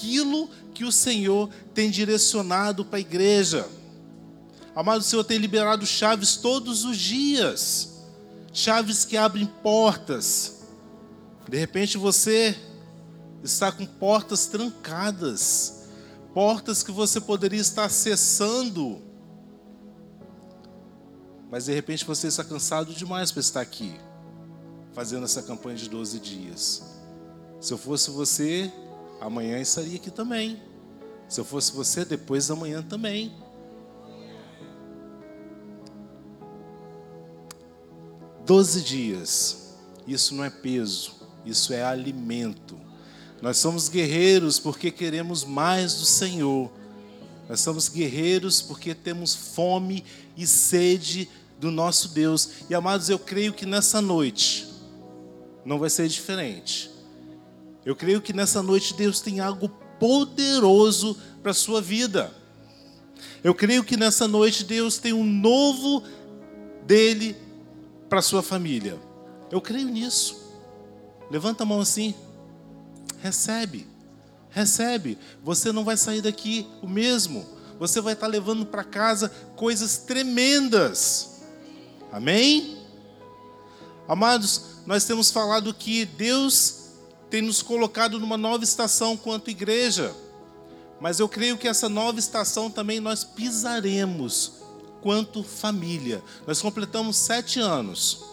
aquilo que o Senhor tem direcionado para a igreja. Amado, o Senhor tem liberado chaves todos os dias, chaves que abrem portas. De repente você está com portas trancadas, portas que você poderia estar acessando, mas de repente você está cansado demais para estar aqui, fazendo essa campanha de 12 dias. Se eu fosse você, amanhã estaria aqui também. Se eu fosse você, depois da manhã também. Doze dias, isso não é peso, isso é alimento. Nós somos guerreiros porque queremos mais do Senhor. Nós somos guerreiros porque temos fome e sede do nosso Deus. E amados, eu creio que nessa noite não vai ser diferente. Eu creio que nessa noite Deus tem algo poderoso para a sua vida. Eu creio que nessa noite Deus tem um novo dele para a sua família. Eu creio nisso. Levanta a mão assim. Recebe. Recebe. Você não vai sair daqui o mesmo. Você vai estar levando para casa coisas tremendas. Amém? Amados, nós temos falado que Deus tem nos colocado numa nova estação quanto igreja. Mas eu creio que essa nova estação também nós pisaremos quanto família. Nós completamos sete anos.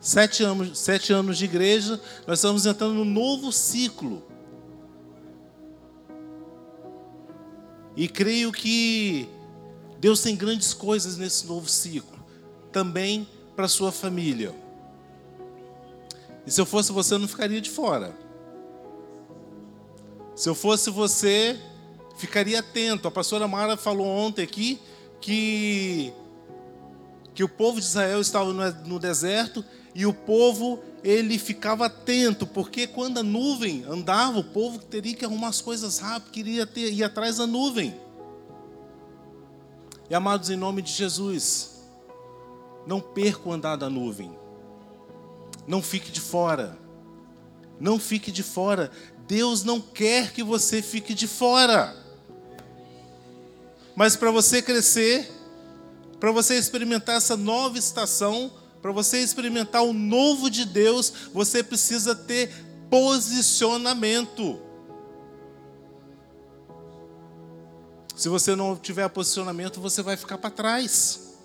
Sete anos, sete anos de igreja, nós estamos entrando num novo ciclo. E creio que Deus tem grandes coisas nesse novo ciclo, também para sua família. E se eu fosse você, eu não ficaria de fora. Se eu fosse você, ficaria atento. A pastora Mara falou ontem aqui que, que o povo de Israel estava no deserto e o povo ele ficava atento, porque quando a nuvem andava, o povo teria que arrumar as coisas rápido, queria ter, ir atrás da nuvem. E amados, em nome de Jesus, não perca o andar da nuvem. Não fique de fora. Não fique de fora. Deus não quer que você fique de fora. Mas para você crescer, para você experimentar essa nova estação, para você experimentar o novo de Deus, você precisa ter posicionamento. Se você não tiver posicionamento, você vai ficar para trás.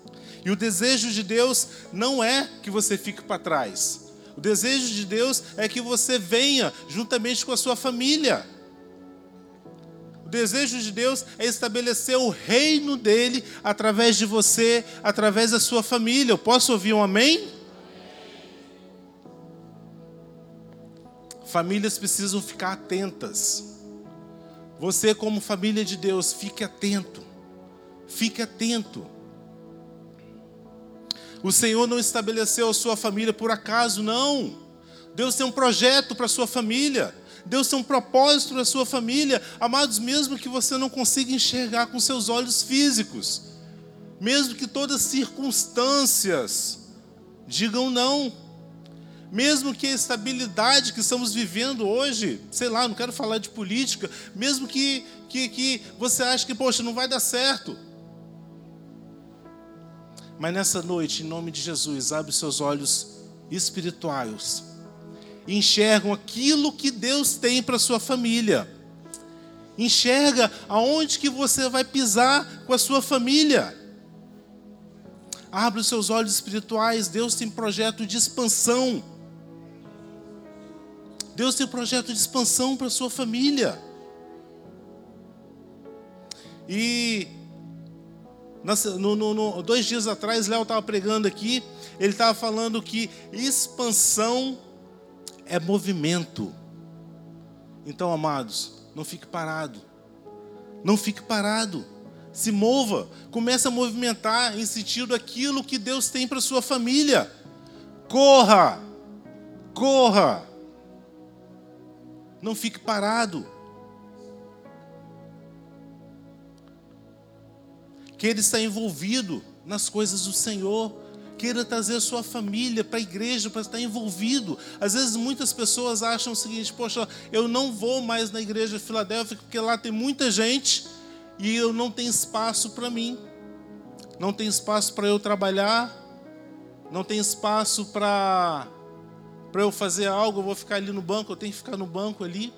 E o desejo de Deus não é que você fique para trás. O desejo de Deus é que você venha juntamente com a sua família. O desejo de Deus é estabelecer o reino dele através de você, através da sua família. Eu posso ouvir um amém? Famílias precisam ficar atentas. Você, como família de Deus, fique atento. Fique atento. O Senhor não estabeleceu a sua família por acaso, não. Deus tem um projeto para a sua família. Deus tem um propósito na sua família. Amados, mesmo que você não consiga enxergar com seus olhos físicos, mesmo que todas as circunstâncias digam não, mesmo que a estabilidade que estamos vivendo hoje, sei lá, não quero falar de política, mesmo que, que, que você ache que, poxa, não vai dar certo. Mas nessa noite, em nome de Jesus, abre seus olhos espirituais enxergam aquilo que Deus tem para sua família. Enxerga aonde que você vai pisar com a sua família. Abre os seus olhos espirituais. Deus tem projeto de expansão. Deus tem projeto de expansão para sua família. E no, no, no, dois dias atrás, Léo estava pregando aqui. Ele estava falando que expansão é movimento. Então, amados, não fique parado. Não fique parado. Se mova, comece a movimentar em sentido aquilo que Deus tem para sua família. Corra! Corra! Não fique parado. Que ele está envolvido nas coisas do Senhor Queira trazer a sua família para a igreja, para estar envolvido. Às vezes muitas pessoas acham o seguinte: poxa, eu não vou mais na igreja de Filadélfia porque lá tem muita gente e eu não tenho espaço para mim. Não tem espaço para eu trabalhar, não tem espaço para para eu fazer algo, eu vou ficar ali no banco, eu tenho que ficar no banco ali.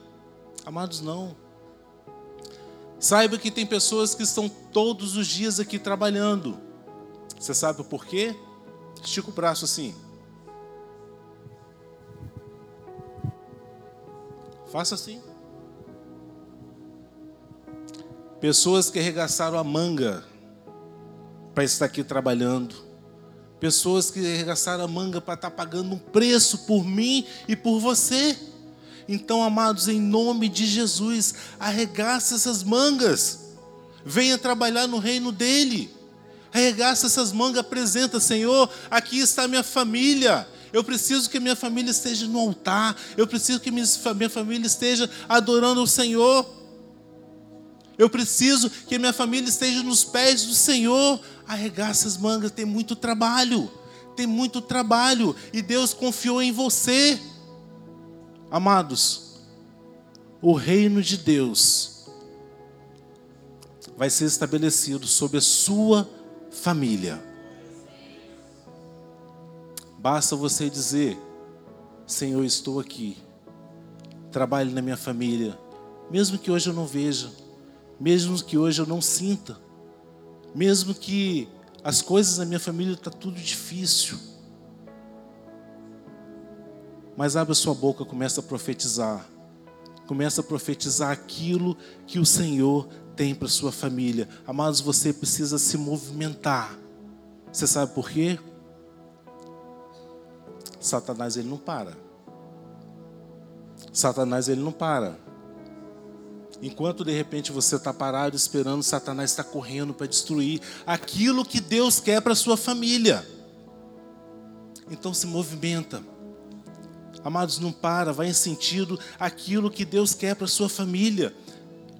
Amados, não. Saiba que tem pessoas que estão todos os dias aqui trabalhando. Você sabe o porquê? Estica o braço assim. Faça assim. Pessoas que arregaçaram a manga para estar aqui trabalhando Pessoas que arregaçaram a manga para estar tá pagando um preço por mim e por você. Então, amados, em nome de Jesus, arregaça essas mangas. Venha trabalhar no reino dele. Arregaça essas mangas, apresenta, Senhor, aqui está minha família. Eu preciso que minha família esteja no altar. Eu preciso que minha família esteja adorando o Senhor. Eu preciso que minha família esteja nos pés do Senhor. Arregaça as mangas, tem muito trabalho. Tem muito trabalho. E Deus confiou em você. Amados, o reino de Deus vai ser estabelecido sobre a sua família. Basta você dizer: Senhor, estou aqui. Trabalhe na minha família, mesmo que hoje eu não veja mesmo que hoje eu não sinta, mesmo que as coisas na minha família estão tá tudo difícil. Mas abre a sua boca, começa a profetizar. Começa a profetizar aquilo que o Senhor tem para sua família. Amados, você precisa se movimentar. Você sabe por quê? Satanás ele não para. Satanás ele não para. Enquanto de repente você está parado esperando, Satanás está correndo para destruir aquilo que Deus quer para sua família. Então se movimenta. Amados, não para, vai em sentido aquilo que Deus quer para sua família.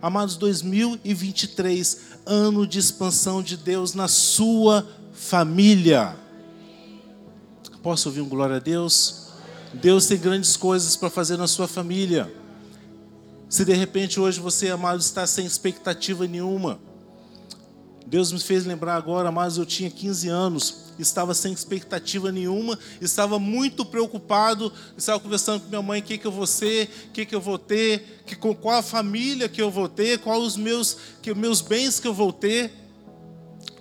Amados, 2023, ano de expansão de Deus na sua família. Posso ouvir um glória a Deus? Deus tem grandes coisas para fazer na sua família. Se de repente hoje você, amado, está sem expectativa nenhuma. Deus me fez lembrar agora, mas eu tinha 15 anos, estava sem expectativa nenhuma, estava muito preocupado, estava conversando com minha mãe, o que, que eu vou ser, o que, que eu vou ter, que, qual a família que eu vou ter, quais os meus, que, meus bens que eu vou ter.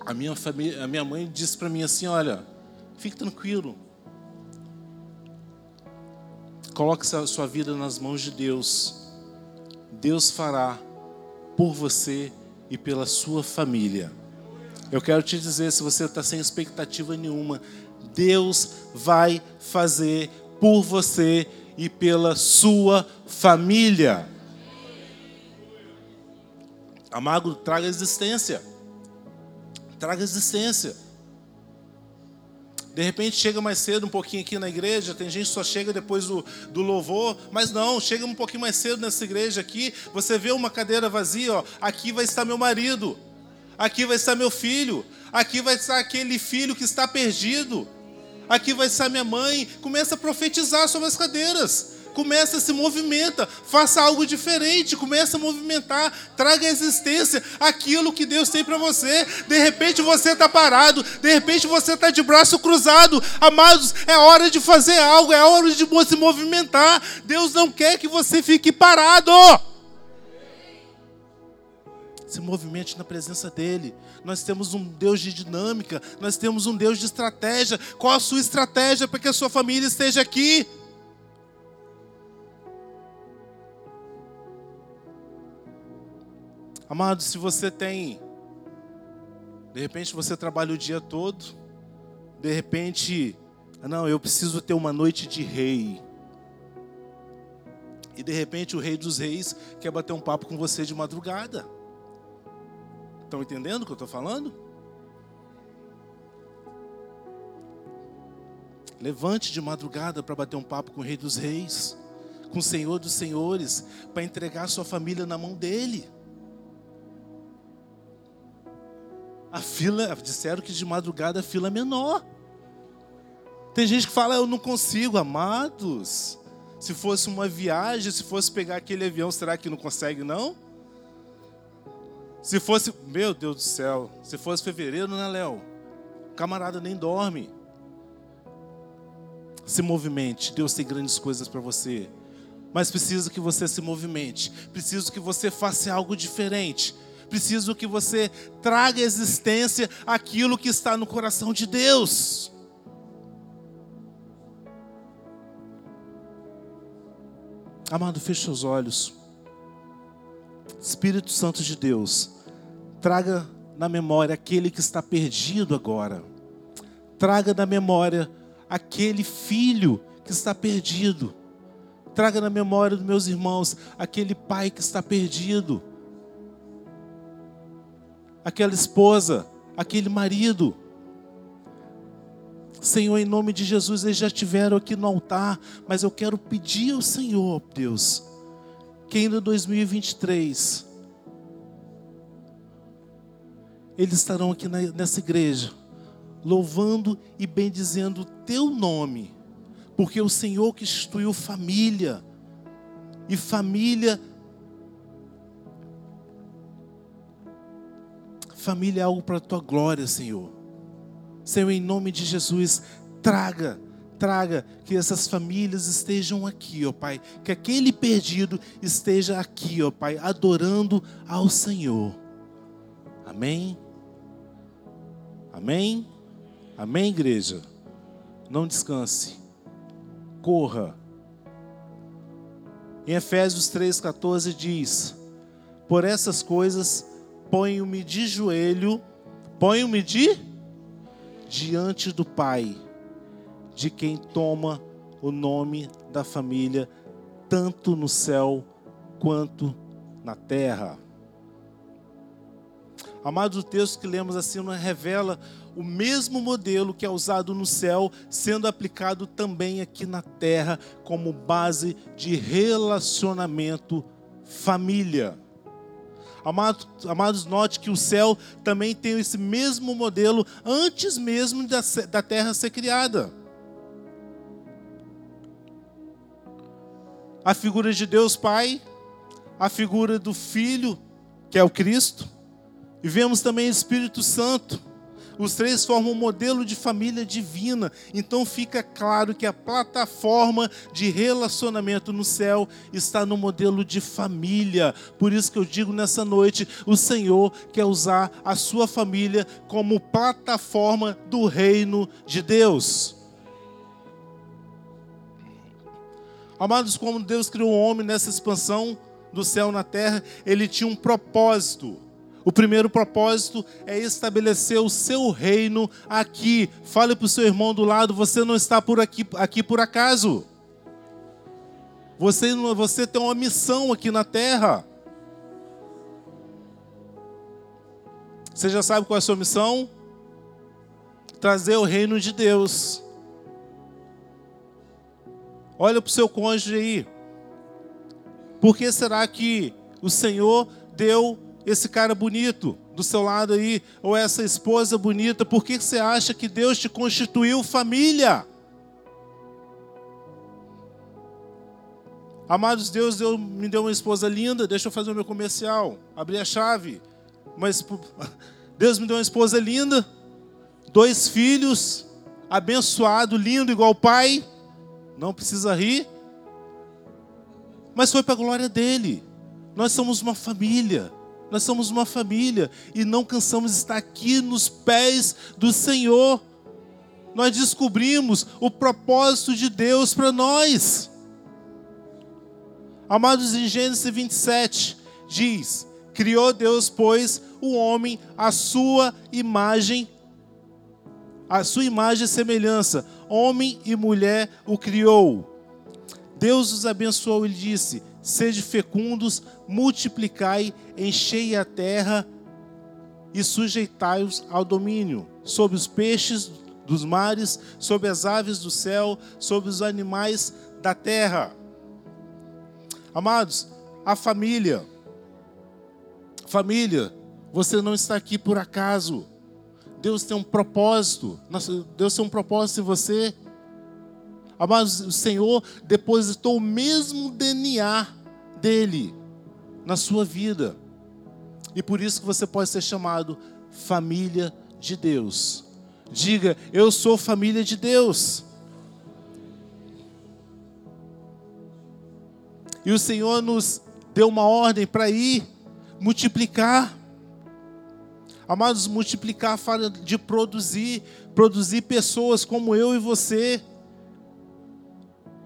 A minha, família, a minha mãe disse para mim assim, olha, fique tranquilo, coloque a sua vida nas mãos de Deus, Deus fará por você e pela sua família. Eu quero te dizer, se você está sem expectativa nenhuma, Deus vai fazer por você e pela sua família. Amado, traga existência. Traga existência. De repente chega mais cedo um pouquinho aqui na igreja, tem gente que só chega depois do, do louvor, mas não, chega um pouquinho mais cedo nessa igreja aqui, você vê uma cadeira vazia, ó, aqui vai estar meu marido, aqui vai estar meu filho, aqui vai estar aquele filho que está perdido, aqui vai estar minha mãe. Começa a profetizar sobre as cadeiras começa, se movimenta, faça algo diferente, começa a movimentar, traga à existência aquilo que Deus tem para você. De repente você está parado, de repente você está de braço cruzado. Amados, é hora de fazer algo, é hora de se movimentar. Deus não quer que você fique parado. Se movimente na presença dEle. Nós temos um Deus de dinâmica, nós temos um Deus de estratégia. Qual a sua estratégia para que a sua família esteja aqui? Amado, se você tem, de repente você trabalha o dia todo, de repente, não, eu preciso ter uma noite de rei. E de repente o rei dos reis quer bater um papo com você de madrugada. Estão entendendo o que eu estou falando? Levante de madrugada para bater um papo com o rei dos reis, com o senhor dos senhores, para entregar sua família na mão dele. A fila, disseram que de madrugada a fila é menor. Tem gente que fala, eu não consigo, amados. Se fosse uma viagem, se fosse pegar aquele avião, será que não consegue, não? Se fosse, meu Deus do céu, se fosse fevereiro, né, Léo? Camarada nem dorme. Se movimente, Deus tem grandes coisas para você. Mas preciso que você se movimente, preciso que você faça algo diferente. Preciso que você traga à existência aquilo que está no coração de Deus. Amado, feche os olhos. Espírito Santo de Deus, traga na memória aquele que está perdido agora. Traga na memória aquele filho que está perdido. Traga na memória dos meus irmãos aquele pai que está perdido. Aquela esposa, aquele marido. Senhor, em nome de Jesus, eles já estiveram aqui no altar, mas eu quero pedir ao Senhor, Deus, que ainda em 2023 eles estarão aqui nessa igreja, louvando e bendizendo o teu nome, porque o Senhor que instituiu família, e família, família é algo para a tua glória, Senhor. Senhor, em nome de Jesus, traga, traga que essas famílias estejam aqui, ó Pai, que aquele perdido esteja aqui, ó Pai, adorando ao Senhor. Amém. Amém? Amém, igreja? Não descanse. Corra. Em Efésios 3,14 diz: Por essas coisas ponho-me de joelho, ponho-me de diante do Pai, de quem toma o nome da família, tanto no céu quanto na terra. Amados, o texto que lemos assim revela o mesmo modelo que é usado no céu, sendo aplicado também aqui na terra, como base de relacionamento família. Amados, amados, note que o céu também tem esse mesmo modelo antes mesmo da, da terra ser criada. A figura de Deus Pai, a figura do Filho, que é o Cristo, e vemos também o Espírito Santo. Os três formam um modelo de família divina. Então fica claro que a plataforma de relacionamento no céu está no modelo de família. Por isso que eu digo nessa noite, o Senhor quer usar a sua família como plataforma do reino de Deus. Amados, como Deus criou o homem nessa expansão do céu na terra, ele tinha um propósito. O primeiro propósito é estabelecer o seu reino aqui. Fale para o seu irmão do lado: você não está por aqui, aqui por acaso. Você, você tem uma missão aqui na terra. Você já sabe qual é a sua missão? Trazer o reino de Deus. Olha para o seu cônjuge aí. Por que será que o Senhor deu esse cara bonito do seu lado aí, ou essa esposa bonita, por que você acha que Deus te constituiu família? Amados, Deus deu, me deu uma esposa linda, deixa eu fazer o meu comercial, abrir a chave. Mas Deus me deu uma esposa linda, dois filhos, abençoado, lindo, igual o pai, não precisa rir, mas foi para a glória dele. Nós somos uma família. Nós somos uma família e não cansamos de estar aqui nos pés do Senhor. Nós descobrimos o propósito de Deus para nós. Amados, em Gênesis 27, diz: Criou Deus, pois, o homem à sua imagem, a sua imagem e semelhança, homem e mulher o criou. Deus os abençoou e disse: Sede fecundos, multiplicai, enchei a terra e sujeitai-os ao domínio sobre os peixes dos mares, sobre as aves do céu, sobre os animais da terra. Amados, a família, família, você não está aqui por acaso. Deus tem um propósito. Deus tem um propósito em você. Amados, o Senhor depositou o mesmo DNA dele na sua vida. E por isso que você pode ser chamado família de Deus. Diga, eu sou família de Deus. E o Senhor nos deu uma ordem para ir multiplicar. Amados, multiplicar fala de produzir, produzir pessoas como eu e você.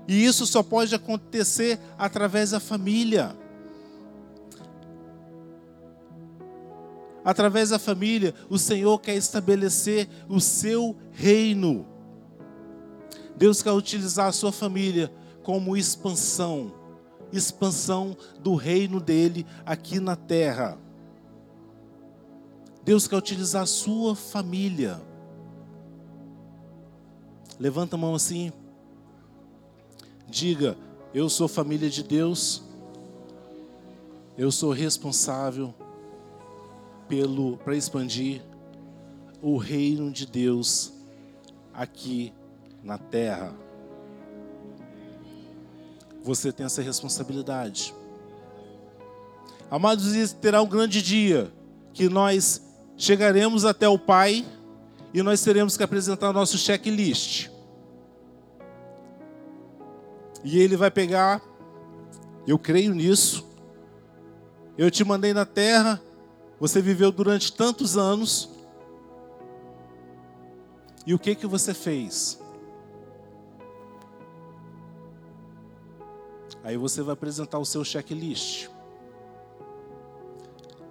E isso só pode acontecer através da família. Através da família, o Senhor quer estabelecer o seu reino. Deus quer utilizar a sua família como expansão expansão do reino dele aqui na terra. Deus quer utilizar a sua família. Levanta a mão assim. Diga: Eu sou família de Deus. Eu sou responsável pelo para expandir o reino de Deus aqui na terra você tem essa responsabilidade. Amados, terá um grande dia que nós chegaremos até o Pai e nós teremos que apresentar nosso checklist. E ele vai pegar, eu creio nisso. Eu te mandei na terra, você viveu durante tantos anos. E o que que você fez? Aí você vai apresentar o seu checklist.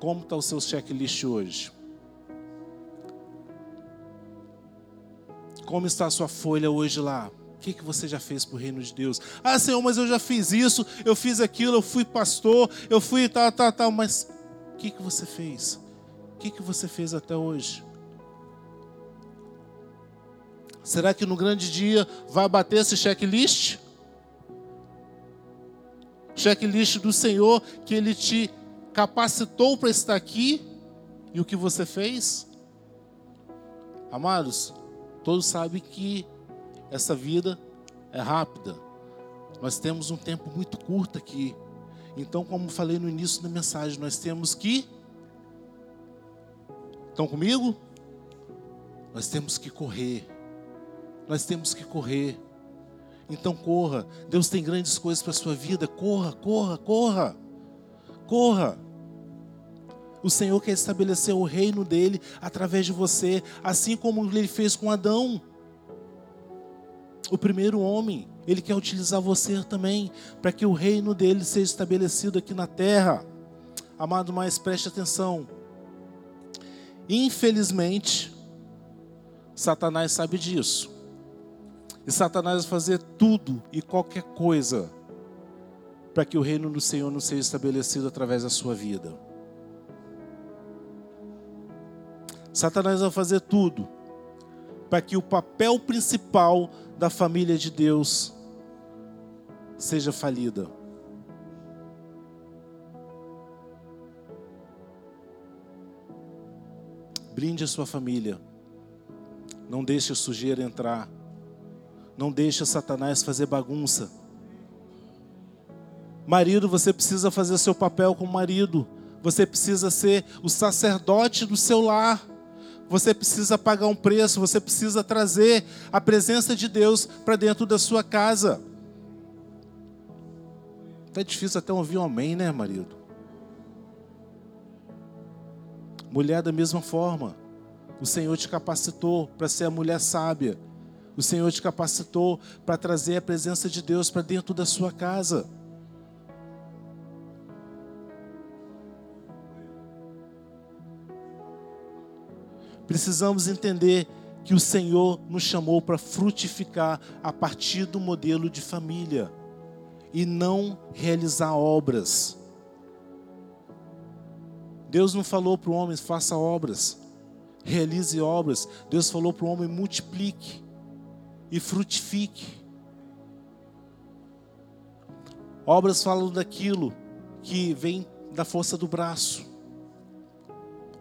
Como está o seu checklist hoje? Como está a sua folha hoje lá? O que, que você já fez para o reino de Deus? Ah, Senhor, mas eu já fiz isso, eu fiz aquilo, eu fui pastor, eu fui tal, tal, tal. Mas o que, que você fez? O que, que você fez até hoje? Será que no grande dia vai bater esse checklist? checklist do Senhor que Ele te capacitou para estar aqui e o que você fez? Amados, todos sabem que essa vida é rápida. Nós temos um tempo muito curto aqui. Então, como falei no início da mensagem, nós temos que. Estão comigo? Nós temos que correr. Nós temos que correr. Então corra. Deus tem grandes coisas para a sua vida. Corra, corra, corra. Corra. O Senhor quer estabelecer o reino dele através de você, assim como ele fez com Adão. O primeiro homem, ele quer utilizar você também, para que o reino dele seja estabelecido aqui na terra. Amado, mas preste atenção. Infelizmente, Satanás sabe disso. E Satanás vai fazer tudo e qualquer coisa para que o reino do Senhor não seja estabelecido através da sua vida. Satanás vai fazer tudo para que o papel principal da família de Deus seja falida. Brinde a sua família. Não deixe a sujeira entrar. Não deixa Satanás fazer bagunça. Marido, você precisa fazer seu papel como marido. Você precisa ser o sacerdote do seu lar. Você precisa pagar um preço, você precisa trazer a presença de Deus para dentro da sua casa. Tá difícil até ouvir um amém, né, marido? Mulher da mesma forma. O Senhor te capacitou para ser a mulher sábia. O Senhor te capacitou para trazer a presença de Deus para dentro da sua casa. Precisamos entender que o Senhor nos chamou para frutificar a partir do modelo de família e não realizar obras. Deus não falou para o homem faça obras, realize obras. Deus falou para o homem multiplique e frutifique. Obras falam daquilo que vem da força do braço.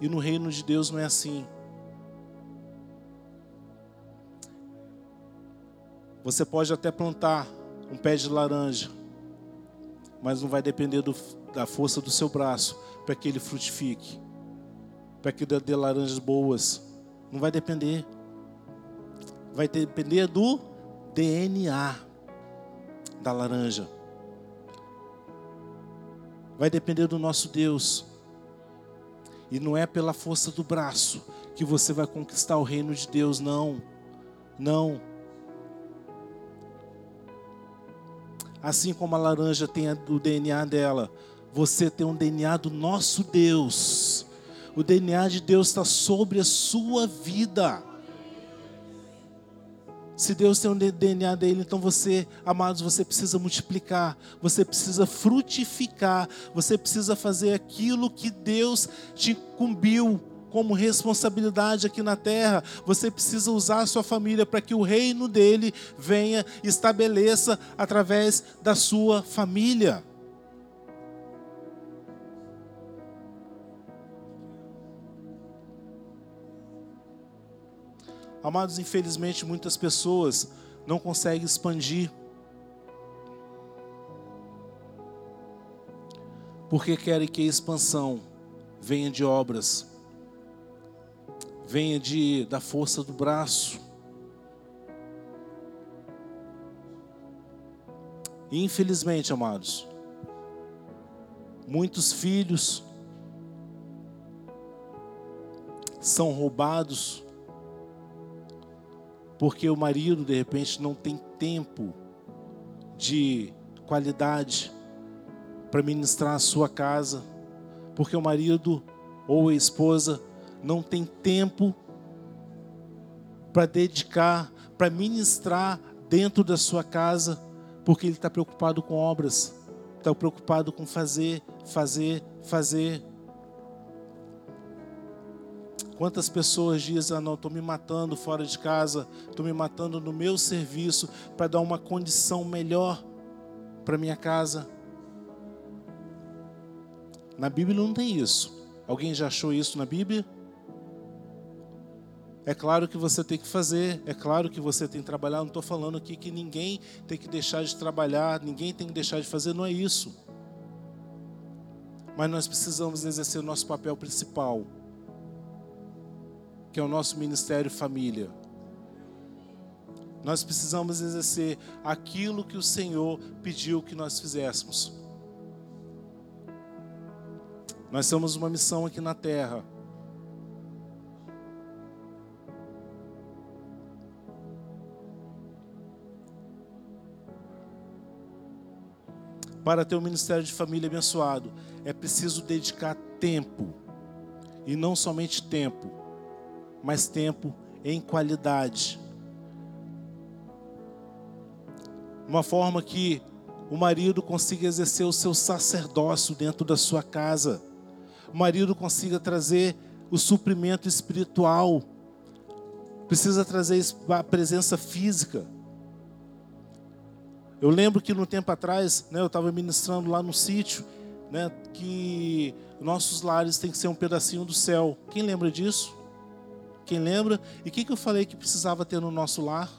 E no reino de Deus não é assim. Você pode até plantar um pé de laranja, mas não vai depender do, da força do seu braço para que ele frutifique, para que dê laranjas boas. Não vai depender. Vai depender do DNA da laranja. Vai depender do nosso Deus. E não é pela força do braço que você vai conquistar o reino de Deus, não. Não. Assim como a laranja tem o DNA dela, você tem um DNA do nosso Deus. O DNA de Deus está sobre a sua vida. Se Deus tem um DNA dele, então você, amados, você precisa multiplicar, você precisa frutificar, você precisa fazer aquilo que Deus te incumbiu como responsabilidade aqui na terra. Você precisa usar a sua família para que o reino dele venha estabeleça através da sua família. Amados, infelizmente muitas pessoas não conseguem expandir. Porque querem que a expansão venha de obras, venha de, da força do braço. Infelizmente, amados, muitos filhos são roubados porque o marido de repente não tem tempo de qualidade para ministrar a sua casa, porque o marido ou a esposa não tem tempo para dedicar, para ministrar dentro da sua casa, porque ele está preocupado com obras, está preocupado com fazer, fazer, fazer. Quantas pessoas dizem, ah, não, estou me matando fora de casa, estou me matando no meu serviço para dar uma condição melhor para minha casa. Na Bíblia não tem isso. Alguém já achou isso na Bíblia? É claro que você tem que fazer, é claro que você tem que trabalhar. Não estou falando aqui que ninguém tem que deixar de trabalhar, ninguém tem que deixar de fazer, não é isso. Mas nós precisamos exercer o nosso papel principal que é o nosso ministério família. Nós precisamos exercer aquilo que o Senhor pediu que nós fizéssemos. Nós temos uma missão aqui na terra. Para ter um ministério de família abençoado, é preciso dedicar tempo, e não somente tempo, mais tempo em qualidade. Uma forma que o marido consiga exercer o seu sacerdócio dentro da sua casa. O marido consiga trazer o suprimento espiritual. Precisa trazer a presença física. Eu lembro que no tempo atrás, né, eu estava ministrando lá no sítio, né, que nossos lares têm que ser um pedacinho do céu. Quem lembra disso? Quem lembra? E o que, que eu falei que precisava ter no nosso lar?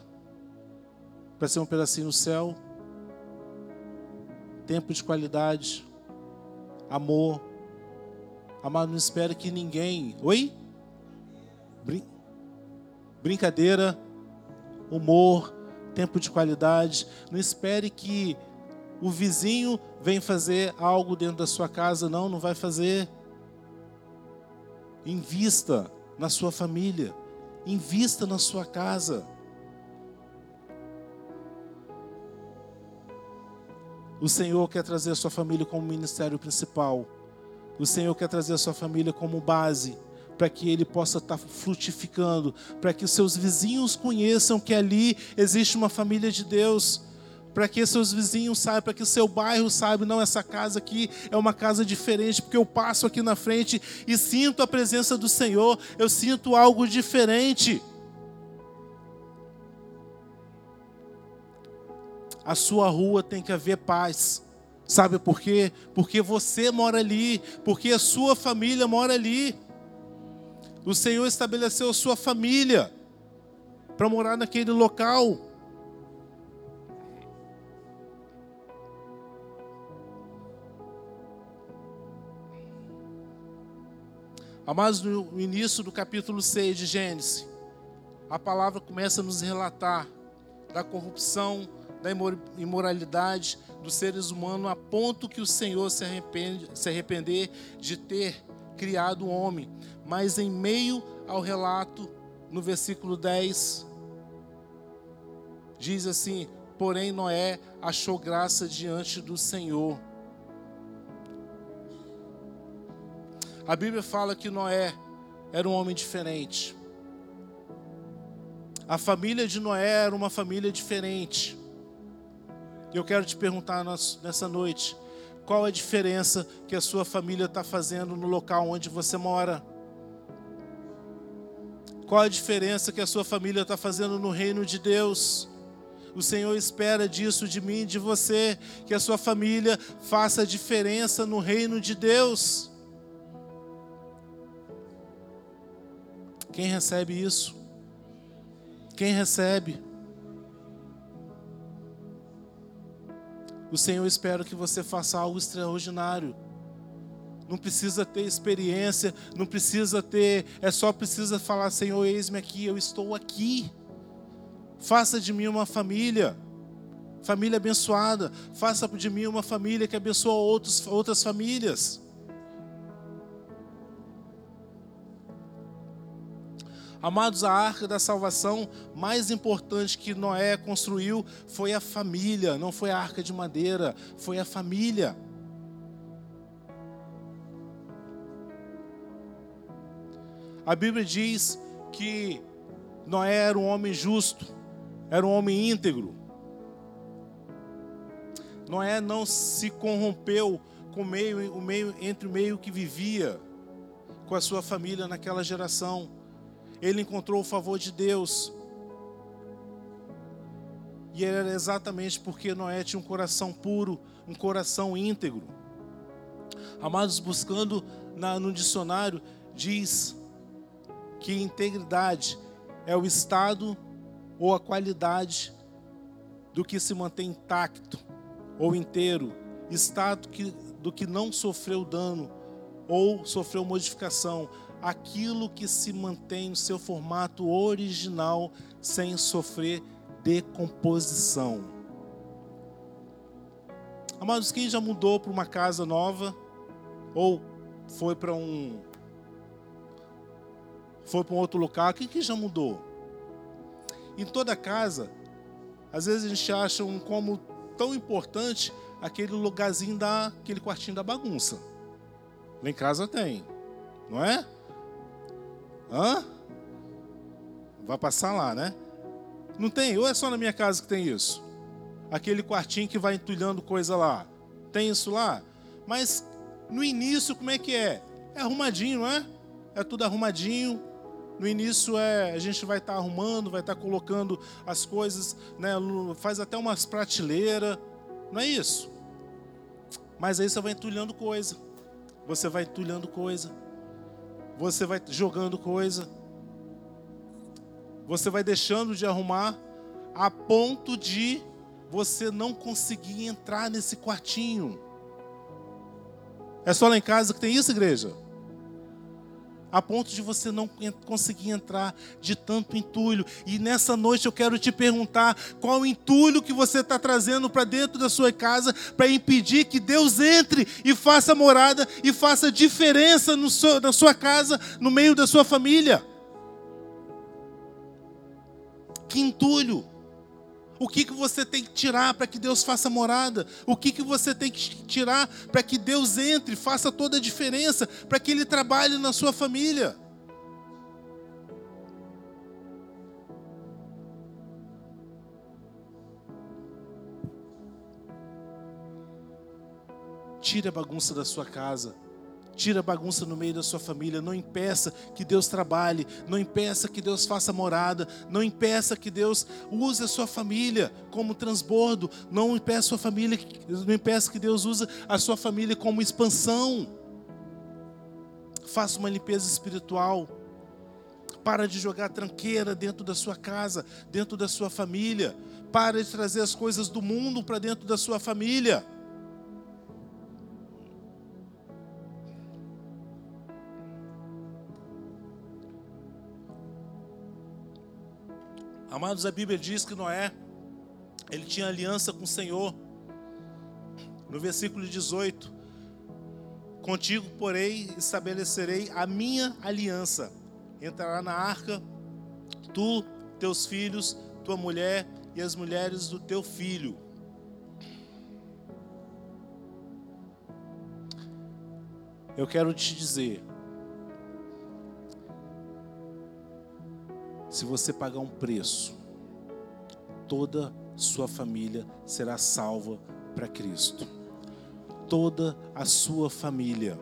Para ser um pedacinho no céu? Tempo de qualidade, amor. Amado, não espere que ninguém. Oi? Brin... Brincadeira, humor, tempo de qualidade. Não espere que o vizinho venha fazer algo dentro da sua casa. Não, não vai fazer. Invista na sua família, invista na sua casa. O Senhor quer trazer a sua família como ministério principal. O Senhor quer trazer a sua família como base, para que ele possa estar frutificando, para que os seus vizinhos conheçam que ali existe uma família de Deus para que seus vizinhos saibam, para que seu bairro saiba, não, essa casa aqui é uma casa diferente, porque eu passo aqui na frente e sinto a presença do Senhor, eu sinto algo diferente. A sua rua tem que haver paz. Sabe por quê? Porque você mora ali, porque a sua família mora ali. O Senhor estabeleceu a sua família para morar naquele local. Mas no início do capítulo 6 de Gênesis, a palavra começa a nos relatar da corrupção, da imoralidade dos seres humanos, a ponto que o Senhor se, arrepende, se arrepender de ter criado o homem. Mas em meio ao relato, no versículo 10, diz assim: Porém, Noé achou graça diante do Senhor. A Bíblia fala que Noé era um homem diferente. A família de Noé era uma família diferente. Eu quero te perguntar nessa noite: qual a diferença que a sua família está fazendo no local onde você mora? Qual a diferença que a sua família está fazendo no reino de Deus? O Senhor espera disso de mim de você, que a sua família faça diferença no reino de Deus. Quem recebe isso? Quem recebe? O Senhor espera que você faça algo extraordinário. Não precisa ter experiência, não precisa ter, é só precisa falar: Senhor, eis-me aqui, eu estou aqui. Faça de mim uma família, família abençoada. Faça de mim uma família que abençoa outros, outras famílias. Amados, a arca da salvação mais importante que Noé construiu foi a família, não foi a arca de madeira, foi a família. A Bíblia diz que Noé era um homem justo, era um homem íntegro. Noé não se corrompeu com meio, o meio, entre o meio que vivia com a sua família naquela geração ele encontrou o favor de Deus. E era exatamente porque Noé tinha um coração puro, um coração íntegro. Amados, buscando na, no dicionário, diz que integridade é o estado ou a qualidade do que se mantém intacto ou inteiro, estado que, do que não sofreu dano ou sofreu modificação, aquilo que se mantém no seu formato original sem sofrer decomposição. Amados, quem já mudou para uma casa nova ou foi para um foi para um outro local, quem que já mudou? Em toda casa, às vezes a gente acha um como tão importante aquele lugarzinho da aquele quartinho da bagunça. Lá em casa tem, não é? Hã? Vai passar lá, né? Não tem? Ou é só na minha casa que tem isso? Aquele quartinho que vai entulhando coisa lá. Tem isso lá? Mas no início, como é que é? É arrumadinho, não é? É tudo arrumadinho. No início é, a gente vai estar tá arrumando, vai estar tá colocando as coisas, né? Faz até umas prateleiras. Não é isso? Mas aí você vai entulhando coisa. Você vai entulhando coisa você vai jogando coisa, você vai deixando de arrumar, a ponto de você não conseguir entrar nesse quartinho. É só lá em casa que tem isso, igreja? A ponto de você não conseguir entrar de tanto entulho. E nessa noite eu quero te perguntar qual entulho que você está trazendo para dentro da sua casa para impedir que Deus entre e faça morada e faça diferença no seu, na sua casa, no meio da sua família. Que entulho! O que, que você tem que tirar para que Deus faça morada? O que, que você tem que tirar para que Deus entre, faça toda a diferença, para que Ele trabalhe na sua família? Tire a bagunça da sua casa. Tira a bagunça no meio da sua família. Não impeça que Deus trabalhe. Não impeça que Deus faça morada. Não impeça que Deus use a sua família como transbordo. Não impeça sua família. Não impeça que Deus use a sua família como expansão. Faça uma limpeza espiritual. Para de jogar tranqueira dentro da sua casa, dentro da sua família. Para de trazer as coisas do mundo para dentro da sua família. Amados, a Bíblia diz que Noé, ele tinha aliança com o Senhor. No versículo 18: Contigo, porém, estabelecerei a minha aliança. Entrará na arca tu, teus filhos, tua mulher e as mulheres do teu filho. Eu quero te dizer, se você pagar um preço, toda sua família será salva para Cristo. Toda a sua família.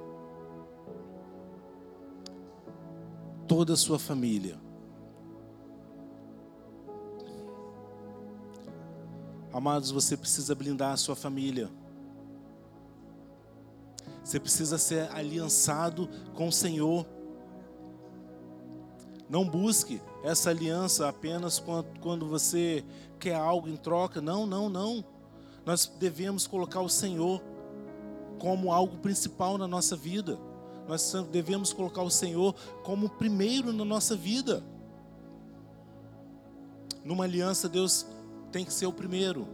Toda a sua família. Amados, você precisa blindar a sua família. Você precisa ser aliançado com o Senhor. Não busque essa aliança apenas quando você quer algo em troca. Não, não, não. Nós devemos colocar o Senhor como algo principal na nossa vida. Nós devemos colocar o Senhor como primeiro na nossa vida. Numa aliança, Deus tem que ser o primeiro.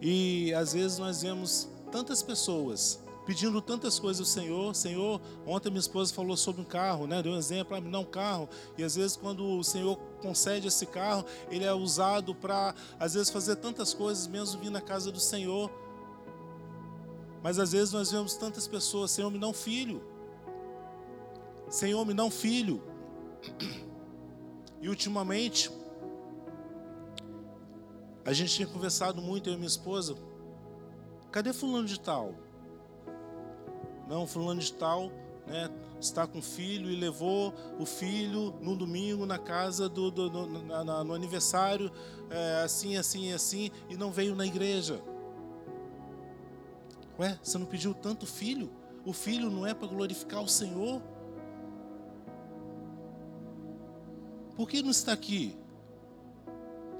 E às vezes nós vemos tantas pessoas pedindo tantas coisas ao Senhor. Senhor, ontem minha esposa falou sobre um carro, né? Deu um exemplo para me dar um carro. E às vezes quando o Senhor concede esse carro, ele é usado para às vezes fazer tantas coisas, mesmo vir na casa do Senhor. Mas às vezes nós vemos tantas pessoas, Senhor, me dá um filho. Senhor, me dá um filho. E ultimamente, a gente tinha conversado muito, eu e minha esposa. Cadê fulano de tal? Não, fulano de tal, né, está com filho e levou o filho no domingo na casa do, do no, na, no, aniversário, é, assim, assim, assim, e não veio na igreja. Ué, você não pediu tanto filho? O filho não é para glorificar o Senhor? Por que não está aqui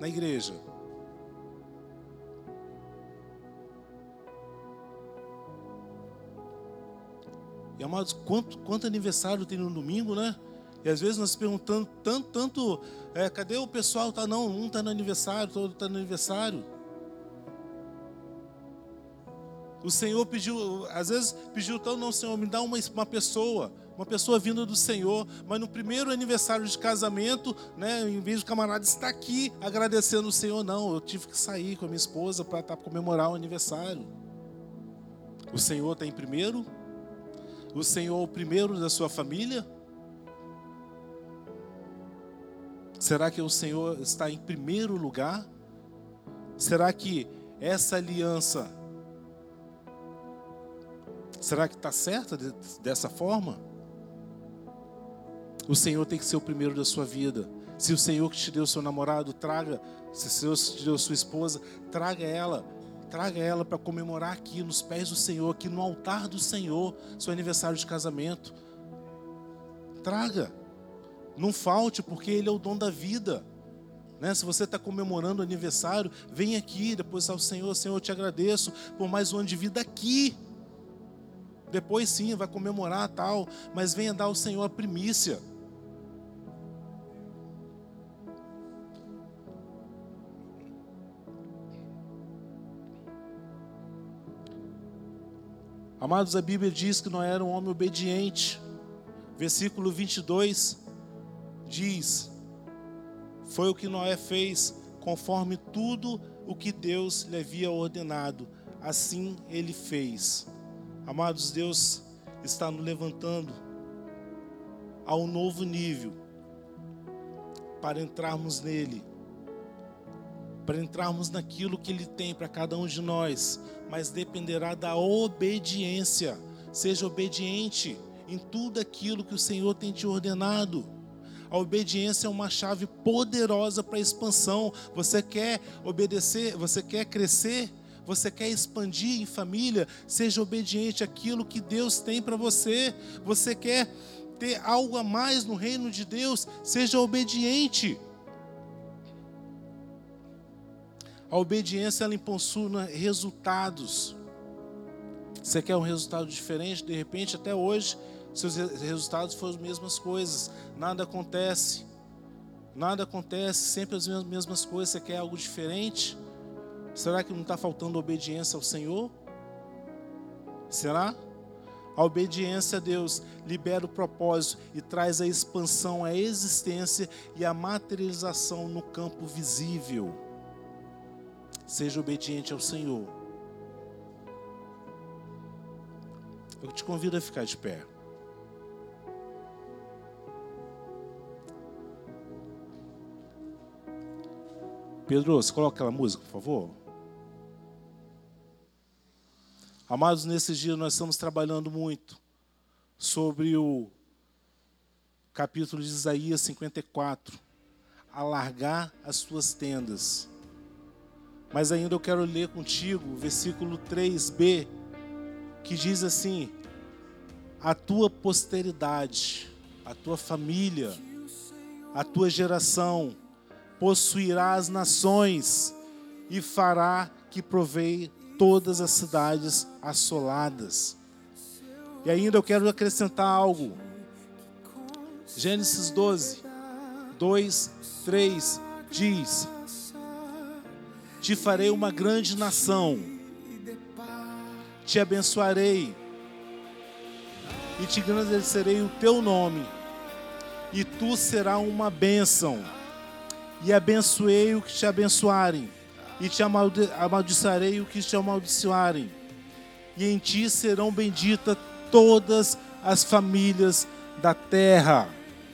na igreja? E amados, quanto, quanto aniversário tem no domingo, né? E às vezes nós perguntando tanto, tanto, é, cadê o pessoal? Tá não, um está no aniversário, todo está no aniversário. O Senhor pediu, às vezes pediu tão, não, Senhor, me dá uma, uma pessoa, uma pessoa vinda do Senhor, mas no primeiro aniversário de casamento, né, em vez do camarada estar aqui agradecendo o Senhor, não, eu tive que sair com a minha esposa para tá, comemorar o aniversário. O Senhor está em primeiro, o Senhor o primeiro da sua família? Será que o Senhor está em primeiro lugar? Será que essa aliança será que está certa dessa forma? O Senhor tem que ser o primeiro da sua vida. Se o Senhor que te deu seu namorado, traga. Se o Senhor te deu sua esposa, traga ela Traga ela para comemorar aqui nos pés do Senhor, aqui no altar do Senhor, seu aniversário de casamento. Traga. Não falte, porque Ele é o dom da vida. Né? Se você está comemorando o aniversário, vem aqui, depois ao Senhor, Senhor, eu te agradeço por mais um ano de vida aqui. Depois sim, vai comemorar tal, mas venha dar ao Senhor a primícia. Amados, a Bíblia diz que Noé era um homem obediente. Versículo 22 diz: Foi o que Noé fez, conforme tudo o que Deus lhe havia ordenado, assim ele fez. Amados, Deus está nos levantando a um novo nível para entrarmos nele para entrarmos naquilo que Ele tem para cada um de nós, mas dependerá da obediência. Seja obediente em tudo aquilo que o Senhor tem te ordenado. A obediência é uma chave poderosa para a expansão. Você quer obedecer, você quer crescer, você quer expandir em família, seja obediente àquilo que Deus tem para você. Você quer ter algo a mais no reino de Deus, seja obediente. A obediência ela impulsiona resultados. Você quer um resultado diferente? De repente, até hoje, seus resultados foram as mesmas coisas. Nada acontece. Nada acontece, sempre as mesmas coisas, você quer algo diferente? Será que não está faltando obediência ao Senhor? Será? A obediência a Deus libera o propósito e traz a expansão, a existência e a materialização no campo visível. Seja obediente ao Senhor. Eu te convido a ficar de pé. Pedro, você coloca aquela música, por favor? Amados, nesses dias nós estamos trabalhando muito sobre o capítulo de Isaías 54, alargar as tuas tendas. Mas ainda eu quero ler contigo o versículo 3b, que diz assim: A tua posteridade, a tua família, a tua geração possuirá as nações e fará que provei todas as cidades assoladas. E ainda eu quero acrescentar algo. Gênesis 12, 2, 3 diz: Te farei uma grande nação, te abençoarei e te engrandecerei o teu nome, e tu serás uma bênção. E abençoei o que te abençoarem, e te amaldi amaldiçoarei o que te amaldiçoarem. E em ti serão benditas todas as famílias da terra.